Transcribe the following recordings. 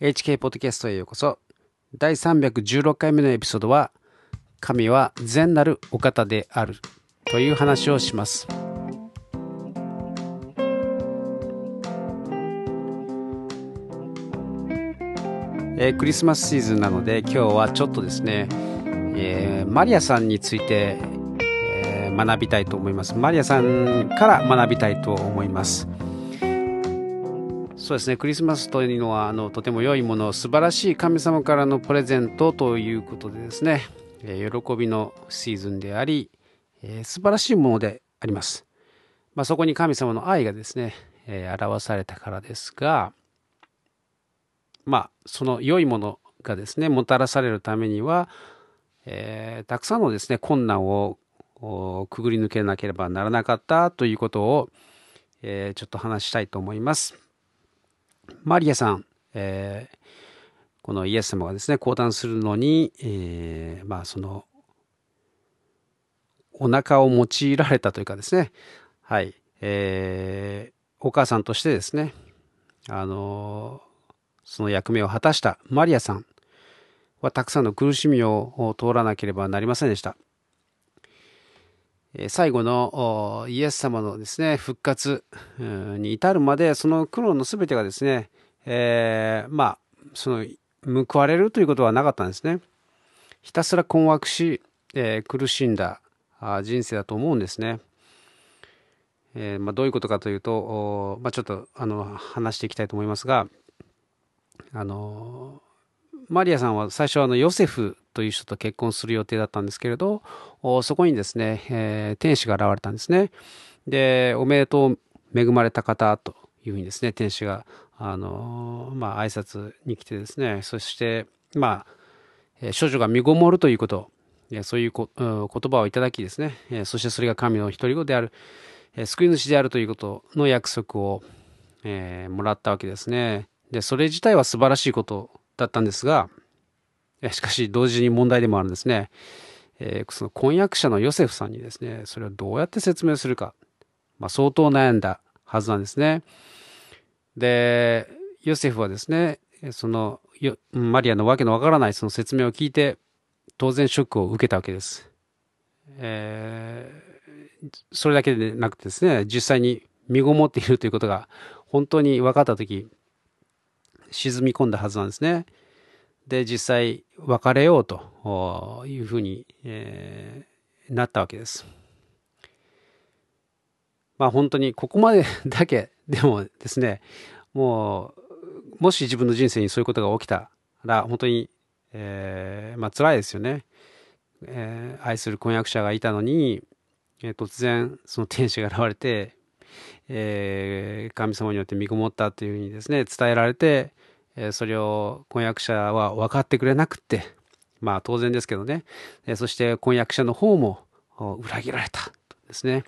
HK ポッドキャストへようこそ。第316回目のエピソードは、神は善なるお方であるという話をします。えー、クリスマスシーズンなので今日はちょっとですね、えー、マリアさんについて、えー、学びたいと思います。マリアさんから学びたいと思います。そうですね。クリスマスというのはあのとても良いもの素晴らしい神様からのプレゼントということでですね、え、喜びのシーズンであり、えー、素晴らしいものであります、まあ、そこに神様の愛がですね、えー、表されたからですがまあその良いものがですねもたらされるためには、えー、たくさんのですね困難をくぐり抜けなければならなかったということを、えー、ちょっと話したいと思います。マリアさん、えー、このイエス様がですね、降誕するのに、えー、まあその、お腹を用いられたというかですね、はい、えー、お母さんとしてですね、あの、その役目を果たしたマリアさんはたくさんの苦しみを通らなければなりませんでした。最後のイエス様のですね、復活に至るまで、その苦労の全てがですね、えー、まあ、その、報われるということはなかったんですね。ひたすら困惑し、えー、苦しんだ人生だと思うんですね。えー、まあ、どういうことかというと、まあ、ちょっとあの話していきたいと思いますが、あのマリアさんは最初はあのヨセフという人と結婚する予定だったんですけれど、そこにですね、えー、天使が現れたんですね。で、おめでとう、恵まれた方というふうにですね、天使が、あの、まあ、挨拶に来てですね、そして、まあ、少女が身ごもるということ、そういうこ言葉をいただきですね、そしてそれが神の独り子である、救い主であるということの約束を、えー、もらったわけですね。で、それ自体は素晴らしいことだったんですが、しかし同時に問題でもあるんですね。えー、その婚約者のヨセフさんにですね、それをどうやって説明するか、まあ、相当悩んだはずなんですね。で、ヨセフはですね、そのマリアのわけのわからないその説明を聞いて、当然ショックを受けたわけです。えー、それだけでなくてですね、実際に身ごもっているということが本当に分かったとき、沈み込んだはずなんですね。で、実際別れようというふうに、えー、なったわけです。まあ本当にここまで だけでもですね、もう、もし自分の人生にそういうことが起きたら、本当に、えー、まあ辛いですよね。えー、愛する婚約者がいたのに、えー、突然その天使が現れて、えー、神様によって身ごもったというふうにですね、伝えられて、えそれを婚約者は分かってくれなくって、まあ当然ですけどね、えそして婚約者の方も裏切られたとですね、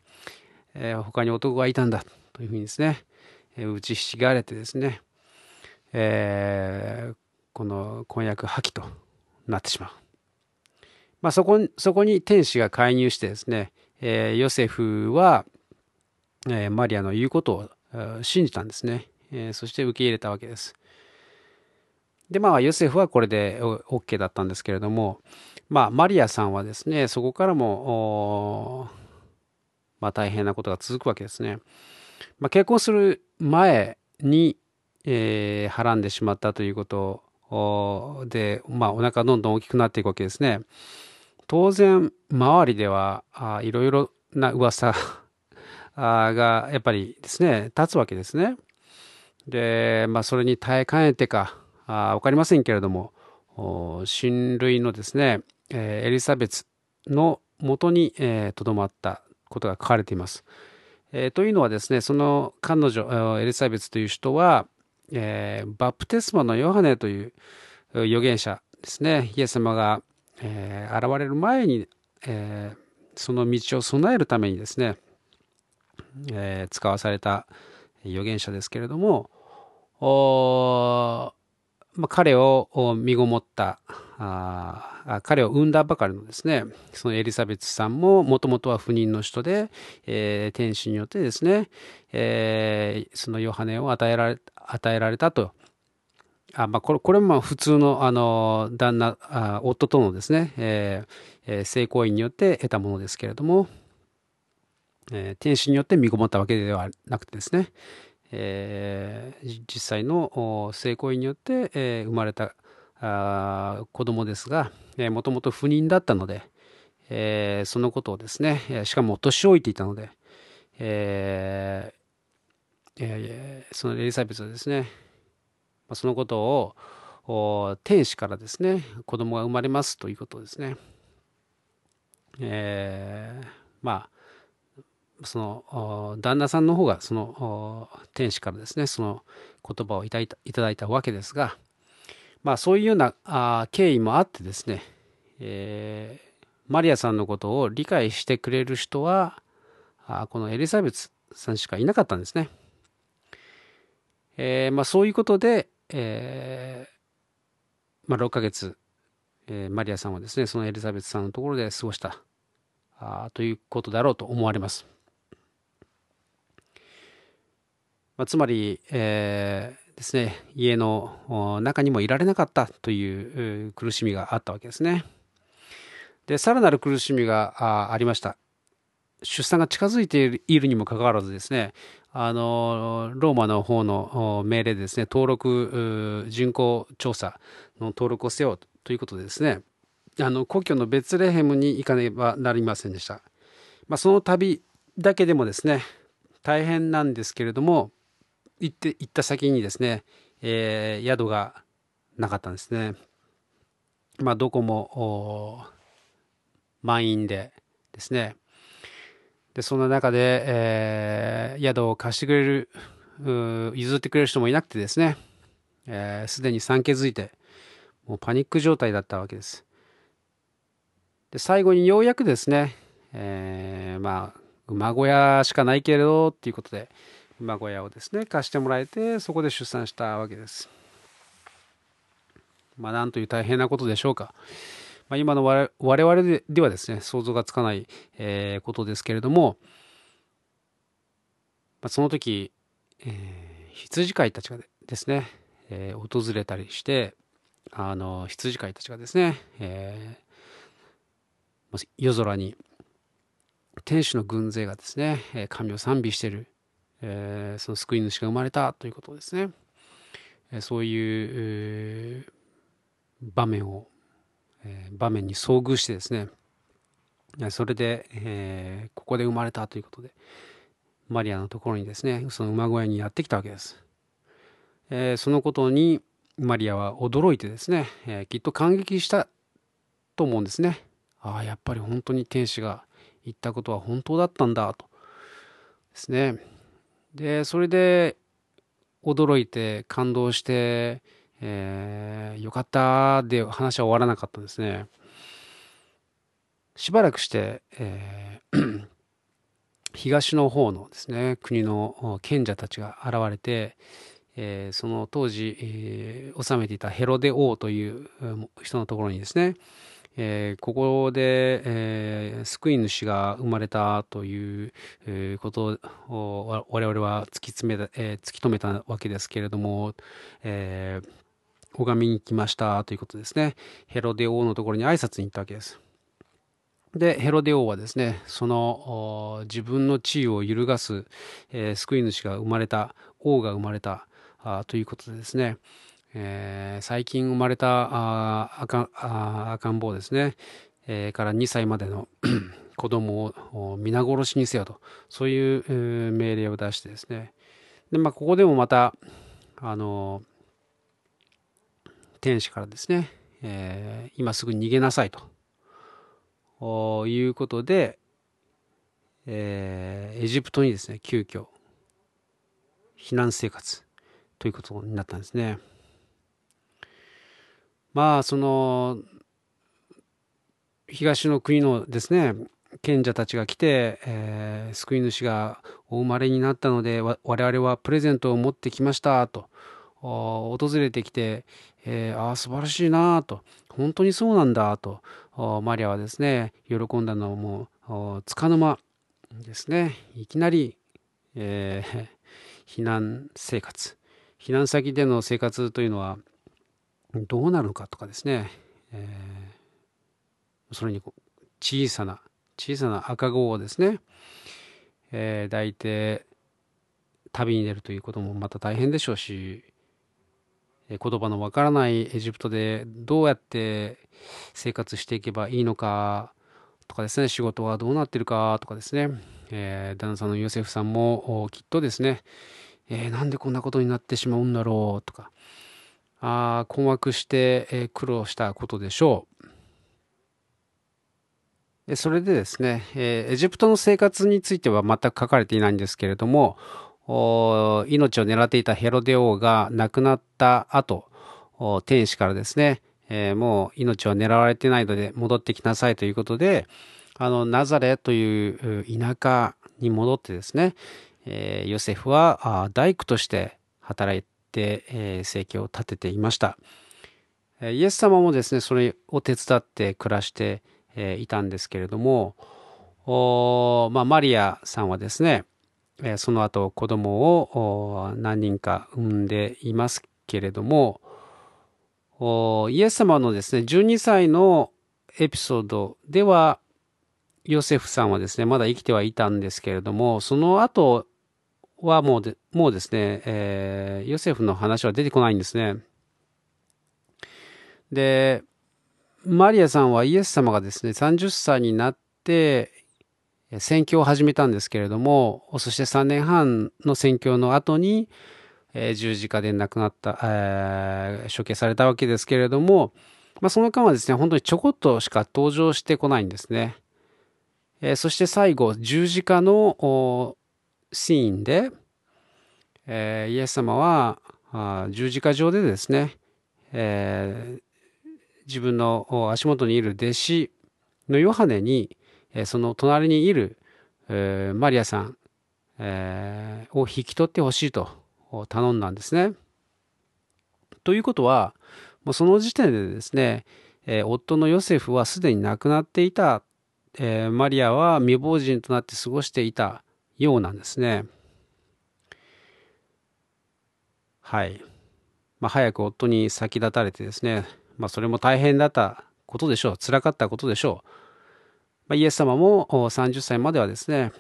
え他に男がいたんだというふうにですね、え打ちひしがれてですね、えー、この婚約破棄となってしまう。まあそこそこに天使が介入してですね、え、ヨセフは、えー、マリアの言うことを信じたんですね、えー、そして受け入れたわけです。で、まあ、ヨセフはこれで OK だったんですけれども、まあ、マリアさんはですね、そこからも、まあ、大変なことが続くわけですね。まあ、結婚する前に、えー、はらんでしまったということで、まあ、お腹どんどん大きくなっていくわけですね。当然、周りでは、いろいろな噂が、やっぱりですね、立つわけですね。で、まあ、それに耐えかねてか、あ分かりませんけれども親類のですね、えー、エリザベツのもとにとど、えー、まったことが書かれています。えー、というのはですねその彼女エリザベツという人は、えー、バプテスマのヨハネという預言者ですねイエス様が、えー、現れる前に、えー、その道を備えるためにですね、えー、使わされた預言者ですけれどもまあ、彼を身ごもったあ彼を産んだばかりのですねそのエリザベスさんももともとは不妊の人で、えー、天使によってですね、えー、そのヨハネを与えられ与えられたと。あまあ、これこれも普通のあの旦那あ夫とのですね、ええー、性行為によって得たものですけれども、えー、天使によって身ごもったわけではなくてですね、えー、実際の性行為によって、えー、生まれたあ子供ですが、えー、もともと不妊だったので、えー、そのことをですね、しかも年老いていたので、えーえー、そのエリザベスはですね、そのことを天使からですね子供が生まれますということですね、えー、まあその旦那さんの方がその天使からですねその言葉をいただいたわけですがまあそういうようなあ経緯もあってですね、えー、マリアさんのことを理解してくれる人はあこのエリザベスさんしかいなかったんですね。えー、まあ、そういうことで、えー、まあ、6ヶ月、えー、マリアさんはですね、そのエリザベスさんのところで過ごしたあということだろうと思われます。まあ、つまり、えー、ですね、家の中にもいられなかったという苦しみがあったわけですね。で、さらなる苦しみがありました。出産が近づいているにもかかわらずですね、あのローマの方の命令でですね登録人口調査の登録をせよということでですねあの故郷のベツレヘムに行かねばなりませんでした、まあ、その旅だけでもですね大変なんですけれども行って行った先にですね、えー、宿がなかったんですね。まあどこも満員でですね。でそんな中で、えー、宿を貸してくれる譲ってくれる人もいなくてですね。すで、えー、に産気づいてもうパニック状態だったわけです。で最後にようやくですね、えー、まあ馬小屋しかないけれどっていうことで馬小屋をですね貸してもらえてそこで出産したわけです。まあなんという大変なことでしょうか。まあ、今の我々ではですね想像がつかない、えー、ことですけれども、まあ、その時、えー、羊飼いたちがですね、えー、訪れたりしてあの羊飼いたちがですね、えー、夜空に天使の軍勢がですね神を賛美している、えー、その救い主が生まれたということですね。えそういう場面をえー、場面に遭遇してですね。それで、えー、ここで生まれたということでマリアのところにですねその馬小屋にやってきたわけです、えー、そのことにマリアは驚いてですね、えきっと感激したと思うんですね。ああやっぱり本当に天使が言ったことは本当だったんだと。ですね。でそれで驚いて感動してえー、よかったで話は終わらなかったですね。しばらくして、えー、東の方のですね国の賢者たちが現れて、えー、その当時、えー、治めていたヘロデ王という人のところにですね、えー、ここで、えー、救い主が生まれたという、ことを我々は突き詰めた、え、突き止めたわけですけれども、え、拝みに来ましたということですね。ヘロデ王のところに挨拶に行ったわけです。で、ヘロデ王はですね、その自分の地位を揺るがす、え、救い主が生まれた、王が生まれたあということでですね、えー、最近生まれた赤赤ん坊ですね、えー、から2歳までの 子供を皆殺しにせよと、そういう、えー、命令を出してですね、で、まあ、ここでもまた、あの天使からですね、えー、今すぐ逃げなさいと。いうことで、えー、エジプトにですね急遽避難生活ということになったんですね。まあその東の国のですね賢者たちが来て、えー、救い主がお生まれになったので我々はプレゼントを持ってきましたと訪れてきて、えー、ああ素晴らしいなと本当にそうなんだとマリアはですね喜んだのもつかの間ですね。いきなり、えー、避難生活。避難先での生活というのはどうなるのかとかですね、えー、それに小さな小さな赤子をですね、えー、抱いて旅に出るということもまた大変でしょうし言葉のわからないエジプトでどうやって生活していけばいいのかとかですね仕事はどうなってるかとかですね、えー、旦那さんのヨセフさんもきっとですね、えー、なんでこんなことになってしまうんだろうとかあ困惑して、え、苦労したことでしょう。それでですね、え、エジプトの生活については全く書かれていないんですけれども、命を狙っていたヘロデ王が亡くなった後、天使からですね、え、もう命は狙われてないので戻ってきなさいということで、あの、ナザレという田舎に戻ってですね、え、ヨセフは大工として働いて、えー、生計を立てていました。イエス様もですね、それを手伝って暮らして、えいたんですけれども、まあ、マリアさんはですね、えその後子供を何人か産んでいますけれども、イエス様のですね、12歳のエピソードでは、ヨセフさんはですね、まだ生きてはいたんですけれども、その後はもうで、もうですね、えー、ヨセフの話は出てこないんですね。で、マリアさんはイエス様がですね、30歳になって、宣教を始めたんですけれども、そして3年半の宣教の後に、えー、十字架で亡くなった、えー、処刑されたわけですけれども、まあ、その間はですね、本当にちょこっとしか登場してこないんですね。えー、そして最後、十字架のシーンで、えー、イエス様はあ十字架上でですね、えー、自分の足元にいる弟子のヨハネに、その隣にいる、えー、マリアさん、えー、を引き取ってほしいと頼んだんですね。ということは、もうその時点でですね、えー、夫のヨセフはすでに亡くなっていた、えー、マリアは未亡人となって過ごしていたようなんですね。はい。まあ、早く夫に先立たれてですね、まあ、それも大変だったことでしょう。辛かったことでしょう。まあ、イエス様も30歳まではですね、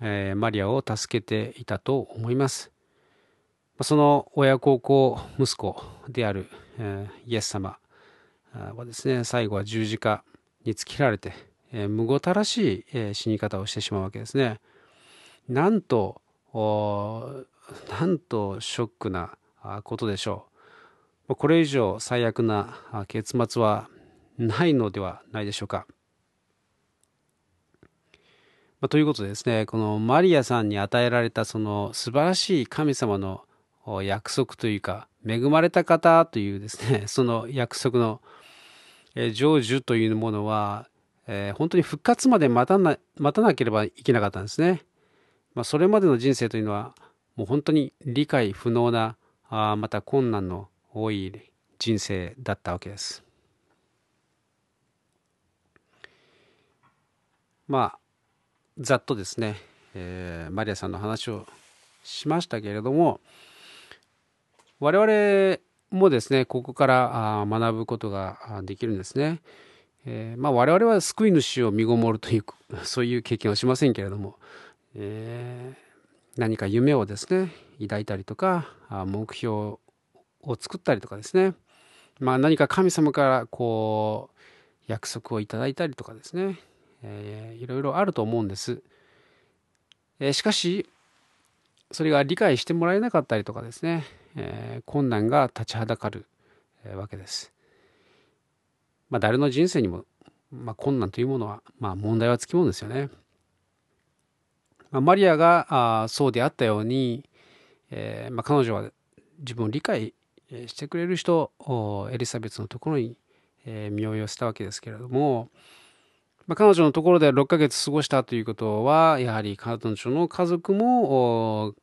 えー、マリアを助けていたと思います。その親孝行息子である、えー、イエス様はですね、最後は十字架につけられて、えー、むごたらしい、えー、死に方をしてしまうわけですね。なんと、なんとショックなことでしょう。これ以上最悪な結末はないのではないでしょうか。まあ、ということでですね、このマリアさんに与えられたその素晴らしい神様の約束というか、恵まれた方というですね、その約束の成就というものは、えー、本当に復活まで待たな待たなければいけなかったんですね。まあ、それまでの人生というのは、もう本当に理解不能な、あまた困難の多い人生だったわけです。まあざっとですね、えー、マリアさんの話をしましたけれども我々もですねここから学ぶことができるんですね。えー、まあ、我々は救い主を身ごもるというそういう経験はしませんけれども、えー、何か夢をですね抱いたりとか目標を作ったりとかですね、まあ、何か神様からこう約束をいただいたりとかですねえー、いろいろあると思うんです。えー、しかし、それが理解してもらえなかったりとかですね、えー、困難が立ちはだかる、え、わけです。まあ、誰の人生にも、まあ、困難というものは、まあ、問題はつきものですよね。まあ、マリアがあそうであったように、えーまあ、彼女は自分を理解してくれる人をエリザベスのところに、え、身を寄せたわけですけれども、まあ、彼女のところで6ヶ月過ごしたということは、やはり彼女の家族も、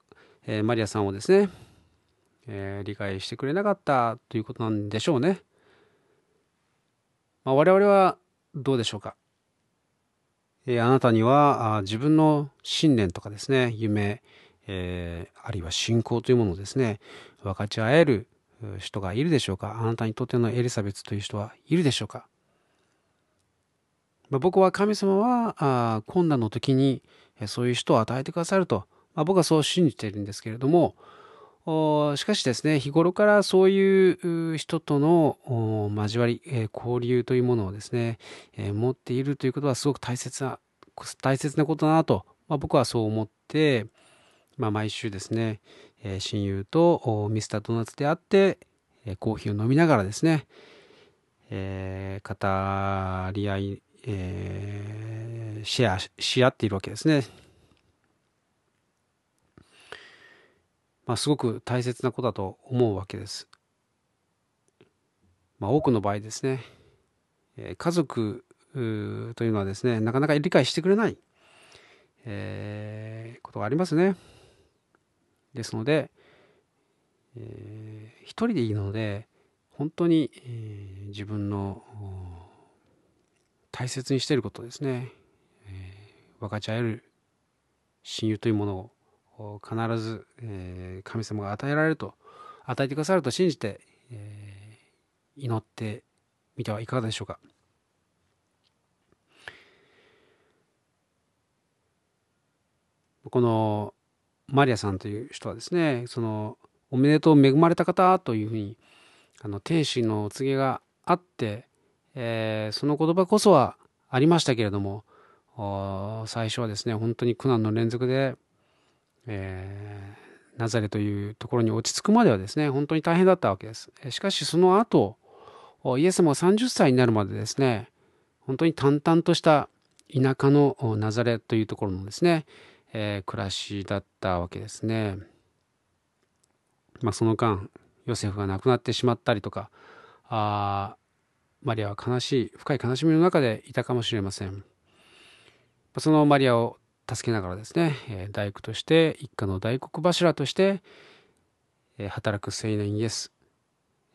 えー、マリアさんをですね、えー、理解してくれなかったということなんでしょうね。まあ、我々はどうでしょうか？え、あなたには自分の信念とかですね、夢、えー、あるいは信仰というものをですね、分かち合える人がいるでしょうか？あなたにとってのエリザベスという人はいるでしょうか、まあ、僕は神様はあ困難の時にそういう人を与えてくださると、まあ、僕はそう信じているんですけれどもしかしですね日頃からそういう人との交わり交流というものをですね持っているということはすごく大切な大切なことだなと、まあ、僕はそう思って、まあ、毎週ですね親友とミスタードーナツで会ってコーヒーを飲みながらですね、えー、語り合い、えー、シェアし合っているわけですね。まあ、すごく大切なことだと思うわけです。まあ、多くの場合ですね、え家族というのはですね、なかなか理解してくれない、えー、ことがありますね。ですので、えー、一人でいいので、本当に、えー、自分の大切にしていることですね、えー、分かち合える親友というものを必ず、えー、神様が与えられると与えてくださると信じて、えー、祈ってみてはいかがでしょうか。このマリアさんという人はですねそのおめでとう恵まれた方というふうにあの天使のお告げがあって、えー、その言葉こそはありましたけれども最初はですね本当に苦難の連続でえー、ナザレというところに落ち着くまではですね、本当に大変だったわけです。しかしその後、イエス様が30歳になるまでですね、本当に淡々とした田舎のナザレというところのですね、えー、暮らしだったわけですね。まあ、その間、ヨセフが亡くなってしまったりとか、あマリアは悲しい、深い悲しみの中でいたかもしれません。そのマリアを助けながらですね、え大工として一家の大黒柱として、え働く青年イエス、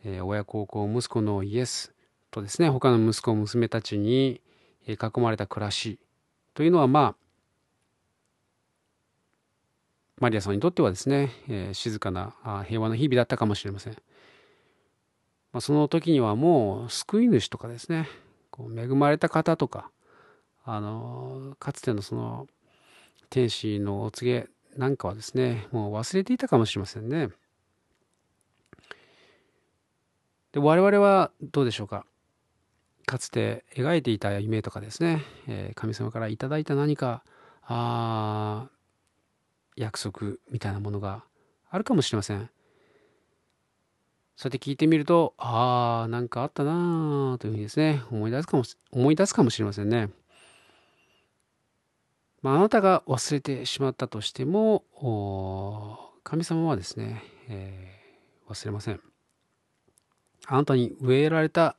え親孝行息子のイエスとですね他の息子娘たちに囲まれた暮らしというのはまあマリアさんにとってはですね、え静かな平和な日々だったかもしれません。ま、その時にはもう救い主とかですねこう恵まれた方とかあのかつてのその天使のお告げなんかはですね、もう忘れていたかもしれませんね。で我々はどうでしょうか？かつて描いていた夢とかですね、えー、神様からいただいた何かあ約束みたいなものがあるかもしれません。そうやって聞いてみると、ああ、なんかあったなあというふうにですね、思い出すかも、思い出すかもしれませんね。まあ、なたが忘れてしまったとしても、神様はですね、えー、忘れません。あなたに植えられた、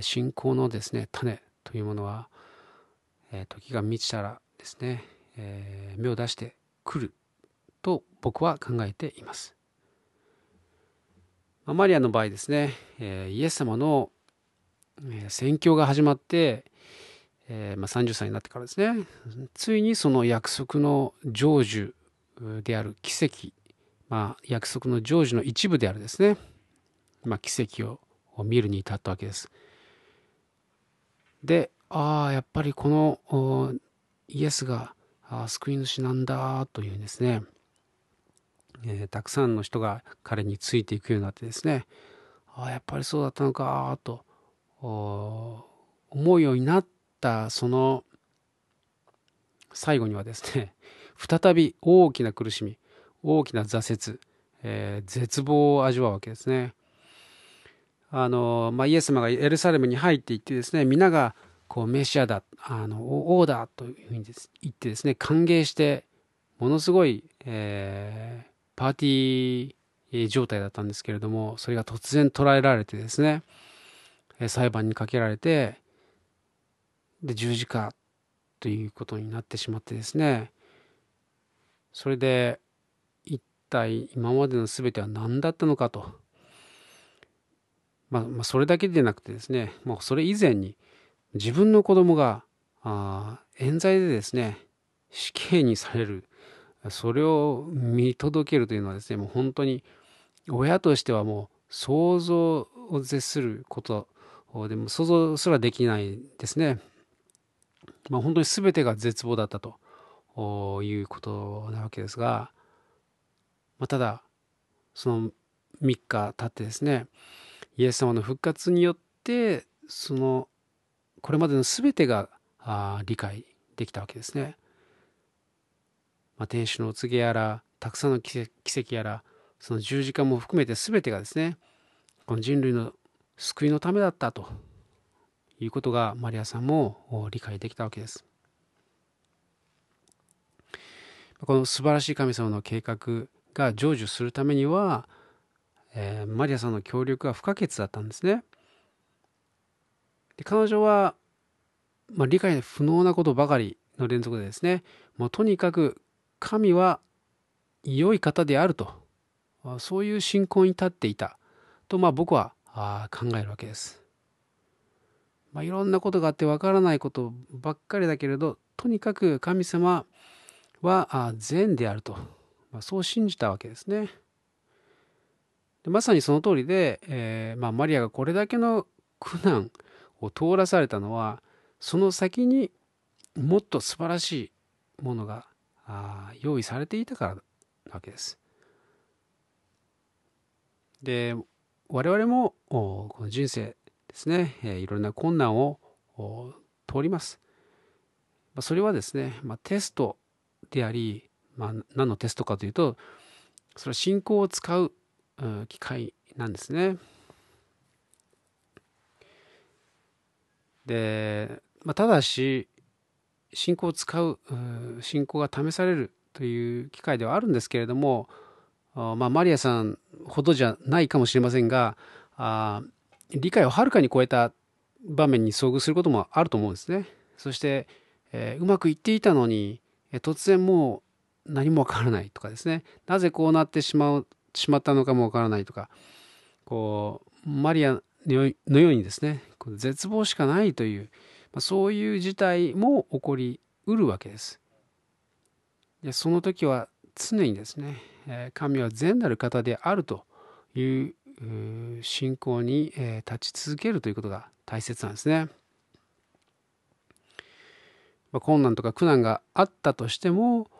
信仰のですね、種というものは、えー、時が満ちたらですね、えー、芽を出してくると僕は考えています。マリアの場合ですね、えイエス様の宣教が始まって、えー、まあ、30歳になってからですね。ついにその約束の成就である奇跡、まあ、約束の成就の一部であるですね、まあ、奇跡を見るに至ったわけです。でああやっぱりこのイエスが救い主なんだというですね、えー、たくさんの人が彼についていくようになってですね。ああやっぱりそうだったのかと思うようになってったその最後にはですね 再び大きな苦しみ大きな挫折、えー、絶望を味わうわけですね。あのまあ、イエス様がエルサレムに入っていってですね皆がこうメシアだあの王だというふうに言ってですね歓迎してものすごい、えー、パーティー状態だったんですけれどもそれが突然捉えられてですね裁判にかけられてで十字架ということになってしまってですね。それで一体今までの全ては何だったのかと、まあ、まあそれだけでなくてですねもうそれ以前に自分の子供があ冤罪でですね死刑にされる。それを見届けるというのはですねもう本当に親としてはもう想像を絶することでも想像すらできないですね。まあ、本当に全てが絶望だったということなわけですが、まあ、ただその3日経ってですねイエス様の復活によってそのこれまでの全てが理解できたわけですね。まあ、天使のお告げやらたくさんの奇跡やらその十字架も含めて全てがですねこの人類の救いのためだったということがマリアさんも理解できたわけです。この素晴らしい神様の計画が成就するためには、えー、マリアさんの協力が不可欠だったんですね。で彼女は、まあ、理解不能なことばかりの連続でですねもうとにかく神は良い方であるとそういう信仰に立っていたと、まあ、僕は考えるわけです。まあ、いろんなことがあってわからないことばっかりだけれどとにかく神様は善であると、まあ、そう信じたわけですね。でまさにその通りで、えー、まあ、マリアがこれだけの苦難を通らされたのはその先にもっと素晴らしいものが用意されていたからなわけです。で我々もこの人生ですねいろんな困難を通ります。それはですね、ま、テストであり、まあ、何のテストかというとそれは信仰を使う機会なんですね。で、まあ、ただし信仰を使う信仰が試されるという機会ではあるんですけれども、まあ、マリアさんほどじゃないかもしれませんがあ理解をはるかに超えた場面に遭遇することもあると思うんですね。そして、えー、うまくいっていたのにえ突然もう何もわからないとかですねなぜこうなってしまうしまったのかもわからないとかこうマリアのようにですね絶望しかないというまそういう事態も起こりうるわけです。でその時は常にですね神は善なる方であるという信仰に立ち続けるということが大切なんですね。ま、困難とか苦難があったとしても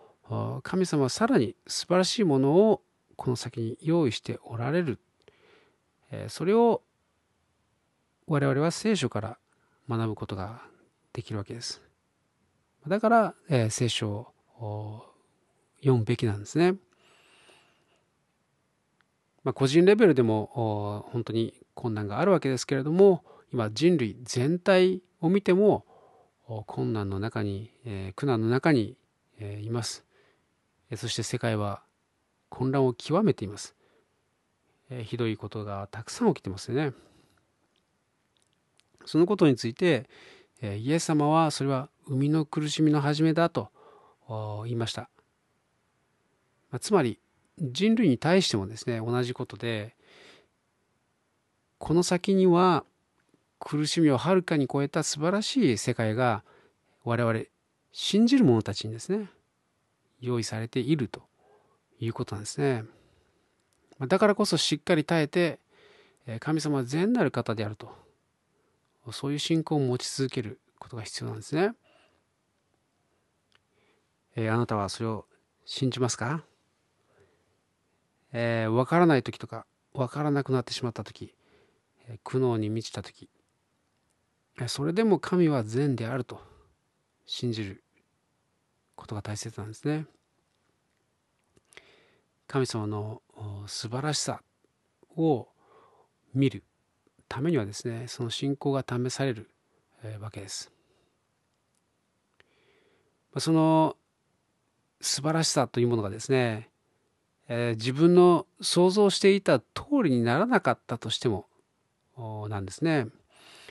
神様はさらに素晴らしいものをこの先に用意しておられるそれを我々は聖書から学ぶことができるわけです。だから、え聖書を読むべきなんですね。まあ、個人レベルでも本当に困難があるわけですけれども今人類全体を見ても困難の中に、えー、苦難の中に、えー、います、そして世界は混乱を極めています、えひどいことがたくさん起きてますよね。そのことについて、えイエス様はそれは生みの苦しみの始めだと言いました、まあ、つまり人類に対してもですね同じことでこの先には苦しみをはるかに超えた素晴らしい世界が我々信じる者たちにですね用意されているということなんですね。だからこそしっかり耐えて神様は善なる方であるとそういう信仰を持ち続けることが必要なんですね。えー、あなたはそれを信じますか？えー、分からない時とか分からなくなってしまった時苦悩に満ちた時それでも神は善であると信じることが大切なんですね。神様の素晴らしさを見るためにはですねその信仰が試されるわけです。その素晴らしさというものがですね、え自分の想像していた通りにならなかったとしてもなんですね。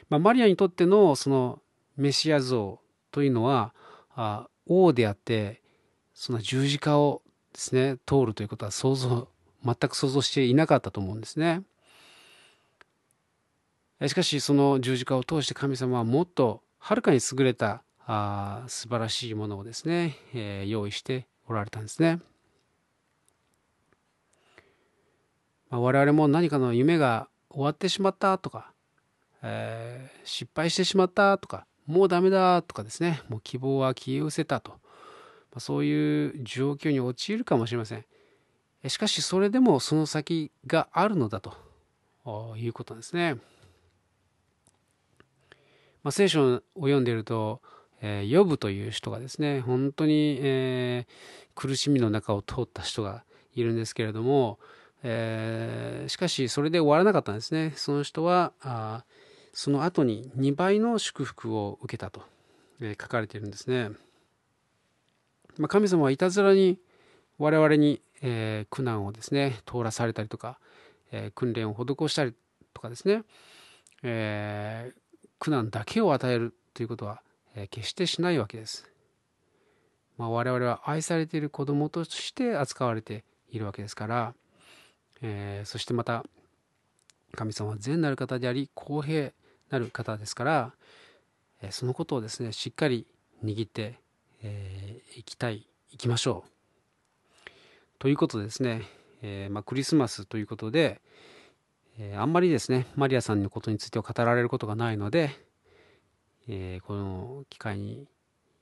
まあ、マリアにとってのそのメシア像というのはあ王であってその十字架をですね通るということは想像全く想像していなかったと思うんですね。しかしその十字架を通して神様はもっとはるかに優れたあ素晴らしいものをですね、えー、用意しておられたんですね。まあ、我々も何かの夢が終わってしまったとか、えー、失敗してしまったとかもうダメだとかですね。もう希望は消え失せたと、まあ、そういう状況に陥るかもしれません。しかしそれでもその先があるのだと。いうことですね、まあ、聖書を読んでいるとえー、ヨブという人がですね本当に、えー、苦しみの中を通った人がいるんですけれども、えー、しかしそれで終わらなかったんですねその人はあその後に2倍の祝福を受けたと、えー、書かれているんですね、まあ、神様はいたずらに我々に、えー、苦難をですね通らされたりとか、えー、訓練を施したりとかですね、えー、苦難だけを与えるということはえ決してしないわけです。まあ、我々は愛されている子供として扱われているわけですから、えー、そしてまた神様は善なる方であり公平なる方ですから、えー、そのことをですねしっかり握ってい、えー、きたいいきましょう。ということでですね、えー、まあ、クリスマスということで、えあんまりですねマリアさんのことについては語られることがないので、えー、この機会に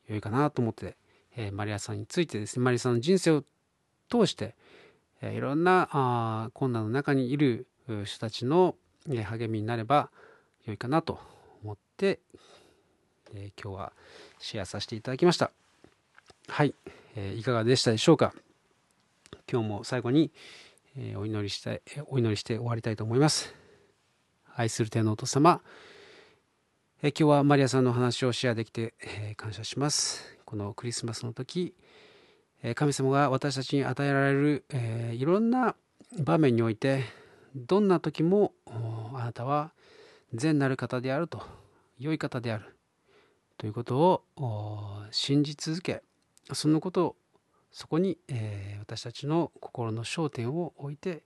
良いかなと思って、え、マリアさんについてですねマリアさんの人生を通して、いろんなあ困難の中にいる人たちの、励みになれば良いかなと思って、え今日はシェアさせていただきました。はい、えいかがでしたでしょうか？今日も最後に、えお祈りしたいお祈りして終わりたいと思います。愛する天のお父様。え今日はマリアさんの話をシェアできて、え感謝します。このクリスマスの時、神様が私たちに与えられる、えいろんな場面においてどんな時もあなたは善なる方であると良い方であるということを信じ続けそのことをそこに、え私たちの心の焦点を置いて、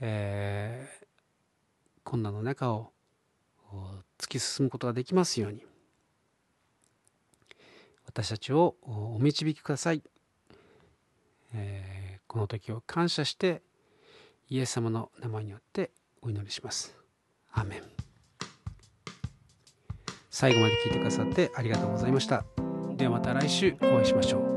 えー、困難の中を突き進むことができますように。私たちをお導きください、えー、この時を感謝してイエス様の名前によってお祈りします。アメン。最後まで聞いてくださってありがとうございました。ではまた来週お会いしましょう。